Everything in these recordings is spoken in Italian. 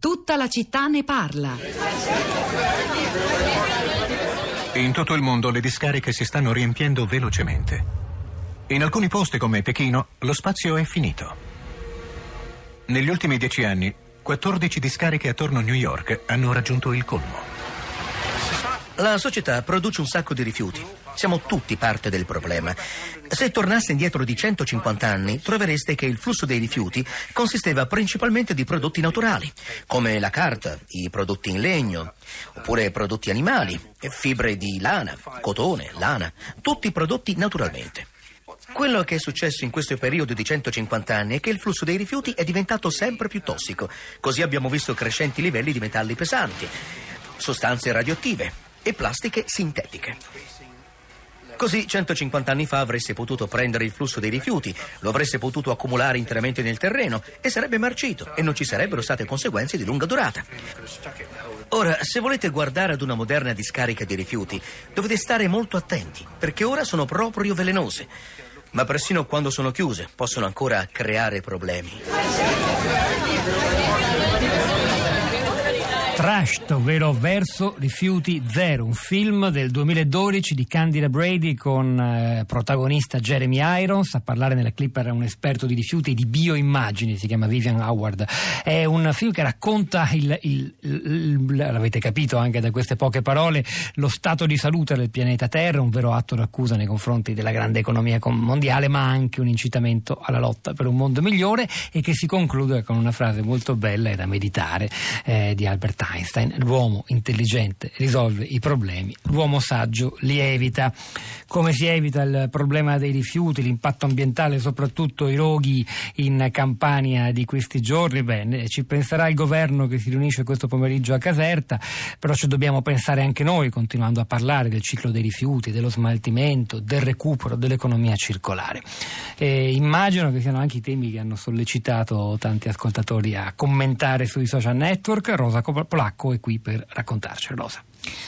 Tutta la città ne parla. In tutto il mondo le discariche si stanno riempiendo velocemente. In alcuni posti come Pechino lo spazio è finito. Negli ultimi dieci anni, 14 discariche attorno a New York hanno raggiunto il colmo. La società produce un sacco di rifiuti. Siamo tutti parte del problema. Se tornasse indietro di 150 anni, trovereste che il flusso dei rifiuti consisteva principalmente di prodotti naturali, come la carta, i prodotti in legno, oppure prodotti animali, fibre di lana, cotone, lana, tutti prodotti naturalmente. Quello che è successo in questo periodo di 150 anni è che il flusso dei rifiuti è diventato sempre più tossico. Così abbiamo visto crescenti livelli di metalli pesanti, sostanze radioattive e plastiche sintetiche. Così 150 anni fa avreste potuto prendere il flusso dei rifiuti, lo avreste potuto accumulare interamente nel terreno e sarebbe marcito e non ci sarebbero state conseguenze di lunga durata. Ora, se volete guardare ad una moderna discarica di rifiuti, dovete stare molto attenti, perché ora sono proprio velenose. Ma persino quando sono chiuse possono ancora creare problemi. Trashed, ovvero Verso Rifiuti Zero, un film del 2012 di Candida Brady con eh, protagonista Jeremy Irons. A parlare nella clip era un esperto di rifiuti e di bioimmagini, si chiama Vivian Howard. È un film che racconta, il, il, il, l'avete capito anche da queste poche parole, lo stato di salute del pianeta Terra, un vero atto d'accusa nei confronti della grande economia mondiale, ma anche un incitamento alla lotta per un mondo migliore e che si conclude con una frase molto bella e da meditare eh, di Albert Einstein Einstein, l'uomo intelligente risolve i problemi, l'uomo saggio li evita. Come si evita il problema dei rifiuti, l'impatto ambientale, soprattutto i roghi in Campania di questi giorni? Beh, ci penserà il governo che si riunisce questo pomeriggio a Caserta, però ci dobbiamo pensare anche noi, continuando a parlare del ciclo dei rifiuti, dello smaltimento, del recupero, dell'economia circolare. E immagino che siano anche i temi che hanno sollecitato tanti ascoltatori a commentare sui social network. Rosa Polacco Polacco è qui per raccontarcelo.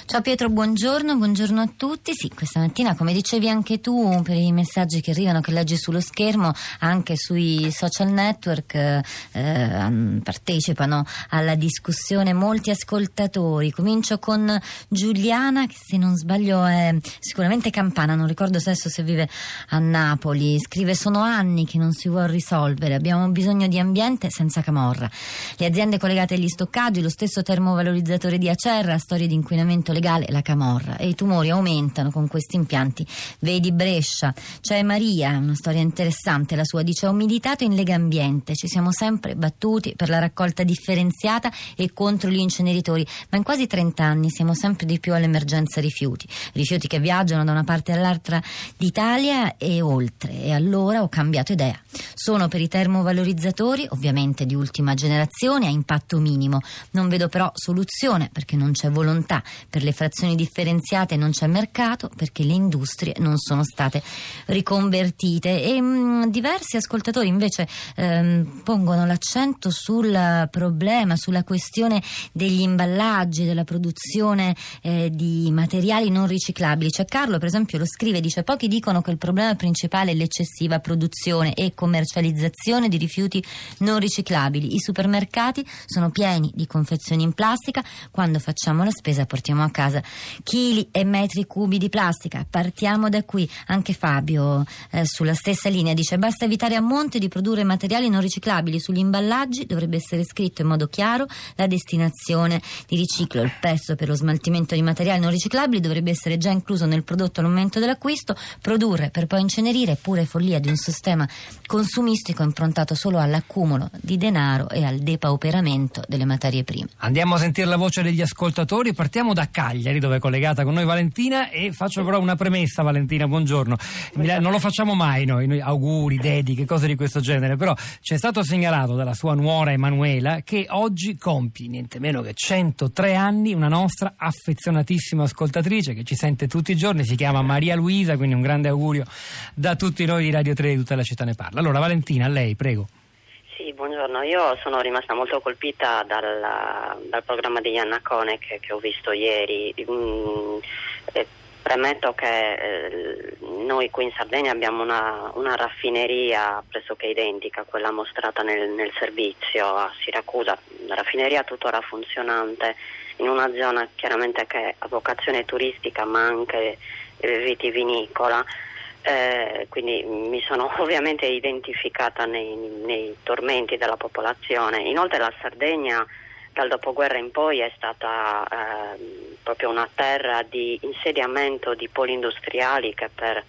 Ciao Pietro, buongiorno, buongiorno a tutti. Sì, questa mattina, come dicevi anche tu, per i messaggi che arrivano, che leggi sullo schermo, anche sui social network eh, partecipano alla discussione molti ascoltatori. Comincio con Giuliana, che se non sbaglio è sicuramente campana, non ricordo adesso se vive a Napoli. Scrive: Sono anni che non si vuole risolvere, abbiamo bisogno di ambiente senza camorra. Le aziende collegate agli stoccaggi, lo stesso termovalorizzatore di Acerra, storie di inquinamento inquinamento legale la camorra e i tumori aumentano con questi impianti. Vedi Brescia, c'è Maria, una storia interessante, la sua. Dice ho militato in Lega Ambiente, ci siamo sempre battuti per la raccolta differenziata e contro gli inceneritori, ma in quasi 30 anni siamo sempre di più all'emergenza rifiuti, rifiuti che viaggiano da una parte all'altra d'Italia e oltre. E allora ho cambiato idea. Sono per i termovalorizzatori, ovviamente di ultima generazione, a impatto minimo. Non vedo però soluzione perché non c'è volontà per le frazioni differenziate non c'è mercato perché le industrie non sono state riconvertite e mh, mm, diversi ascoltatori invece ehm, pongono l'accento sul problema, sulla questione degli imballaggi, della produzione eh, di materiali non riciclabili. C'è Carlo per esempio lo scrive, dice pochi dicono che il problema principale è l'eccessiva produzione e commercializzazione di rifiuti non riciclabili. I supermercati sono pieni di confezioni in plastica, quando facciamo la spesa portiamo portiamo a casa chili e metri cubi di plastica. Partiamo da qui. Anche Fabio eh, sulla stessa linea dice basta evitare a monte di produrre materiali non riciclabili. Sugli imballaggi dovrebbe essere scritto in modo chiaro la destinazione di riciclo. Il pezzo per lo smaltimento di materiali non riciclabili dovrebbe essere già incluso nel prodotto al momento dell'acquisto. Produrre per poi incenerire è pure follia di un sistema consumistico improntato solo all'accumulo di denaro e al depauperamento delle materie prime. Andiamo a sentire la voce degli ascoltatori. Partiamo da Cagliari dove è collegata con noi Valentina e faccio però una premessa Valentina, buongiorno. Non lo facciamo mai noi, noi auguri, dediche, cose di questo genere, però ci è stato segnalato dalla sua nuora Emanuela che oggi compie niente meno che 103 anni una nostra affezionatissima ascoltatrice che ci sente tutti i giorni, si chiama Maria Luisa, quindi un grande augurio da tutti noi di Radio 3 di tutta la città ne parla. Allora Valentina, a lei, prego. Buongiorno. Io sono rimasta molto colpita dal, dal programma di Anna Konek che ho visto ieri. Mm, Premetto che eh, noi qui in Sardegna abbiamo una, una, raffineria pressoché identica a quella mostrata nel, nel, servizio a Siracusa, una raffineria tuttora funzionante in una zona chiaramente che ha vocazione turistica ma anche eh, vitivinicola. Eh, quindi mi sono ovviamente identificata nei, nei tormenti della popolazione. Inoltre la Sardegna dal dopoguerra in poi è stata eh, proprio una terra di insediamento di poli industriali che per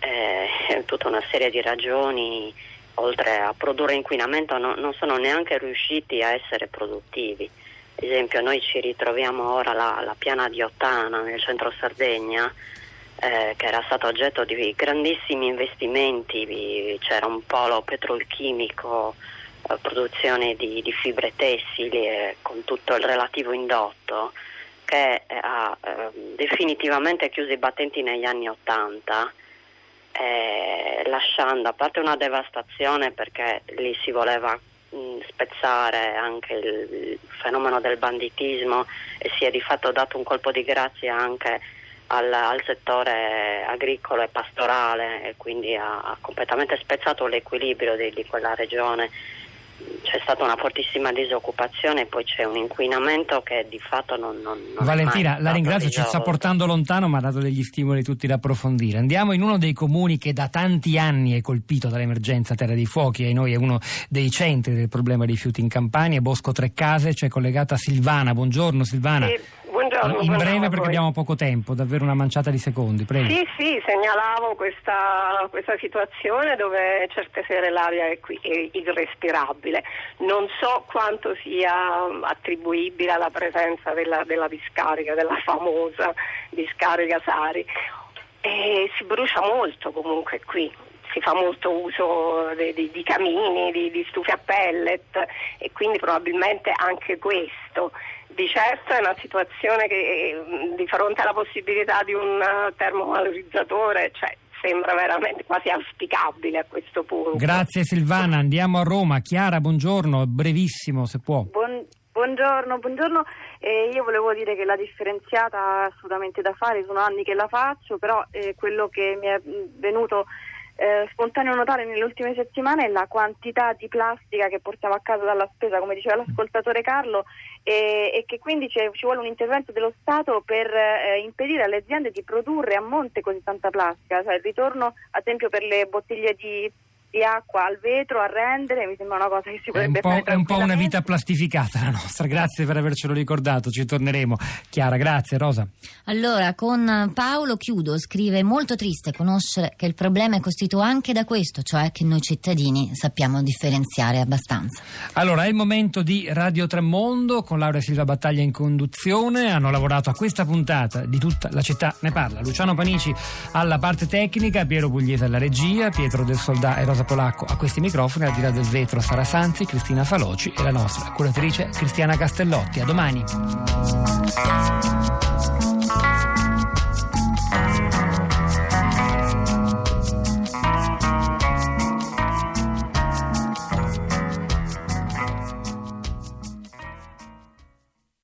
eh, tutta una serie di ragioni, oltre a produrre inquinamento, no, non sono neanche riusciti a essere produttivi. Ad esempio noi ci ritroviamo ora la, la piana di Ottana nel centro Sardegna, eh, che era stato oggetto di grandissimi investimenti, c'era un polo petrolchimico eh, produzione di, di, fibre tessili e con tutto il relativo indotto che eh, ha eh, definitivamente chiuso i battenti negli anni Ottanta eh, lasciando a parte una devastazione perché lì si voleva mh, spezzare anche il, fenomeno del banditismo e si è di fatto dato un colpo di grazia anche al, al settore agricolo e pastorale e quindi ha, ha completamente spezzato l'equilibrio di, di quella regione c'è stata una fortissima disoccupazione e poi c'è un inquinamento che di fatto non, non, non Valentina, la ringrazio, ci sta portando lontano ma ha dato degli stimoli tutti da approfondire. Andiamo in uno dei comuni che da tanti anni è colpito dall'emergenza Terra dei Fuochi e noi è uno dei centri del problema dei rifiuti in Campania, Bosco Trecase, c'è collegata Silvana. Buongiorno Silvana. Sì buongiorno. In breve perché abbiamo poco tempo, davvero una manciata di secondi, prego. Sì, sì, segnalavo questa, questa situazione dove certe sere l'aria è, qui, è irrespirabile. Non so quanto sia attribuibile alla presenza della, della discarica, della famosa discarica Sari. E si brucia molto comunque qui, si fa molto uso di, di, di camini, di, di, stufe a pellet e quindi probabilmente anche questo di certo è una situazione che mm, di fronte alla possibilità di un eh, termovalorizzatore cioè, sembra veramente quasi auspicabile a questo punto. Grazie Silvana, andiamo a Roma. Chiara, buongiorno, brevissimo se può. Buon, buongiorno, buongiorno. Eh, io volevo dire che la differenziata è assolutamente da fare, sono anni che la faccio, però eh, quello che mi è mm, venuto eh, spontaneo notare nelle ultime settimane è la quantità di plastica che portiamo a casa dalla spesa, come diceva l'ascoltatore Carlo, e, e che quindi ci vuole un intervento dello Stato per eh, impedire alle aziende di produrre a monte così tanta plastica, cioè il ritorno ad esempio per le bottiglie di di acqua al vetro a rendere, mi sembra una cosa che si potrebbe è fare. È un po' una vita plastificata la nostra, grazie per avercelo ricordato, ci torneremo. Chiara, grazie. Rosa. Allora, con Paolo chiudo, scrive molto triste conoscere che il problema è costituito anche da questo, cioè che noi cittadini sappiamo differenziare abbastanza. Allora, è il momento di Radio Tremondo con Laura Silva Battaglia in conduzione, hanno lavorato a questa puntata di tutta la città ne parla. Luciano Panici alla parte tecnica, Piero Pugliese alla regia, Pietro del Soldà e Polacco a questi microfoni, al di là del vetro Sara Sanzi, Cristina Faloci e la nostra curatrice Cristiana Castellotti. A domani.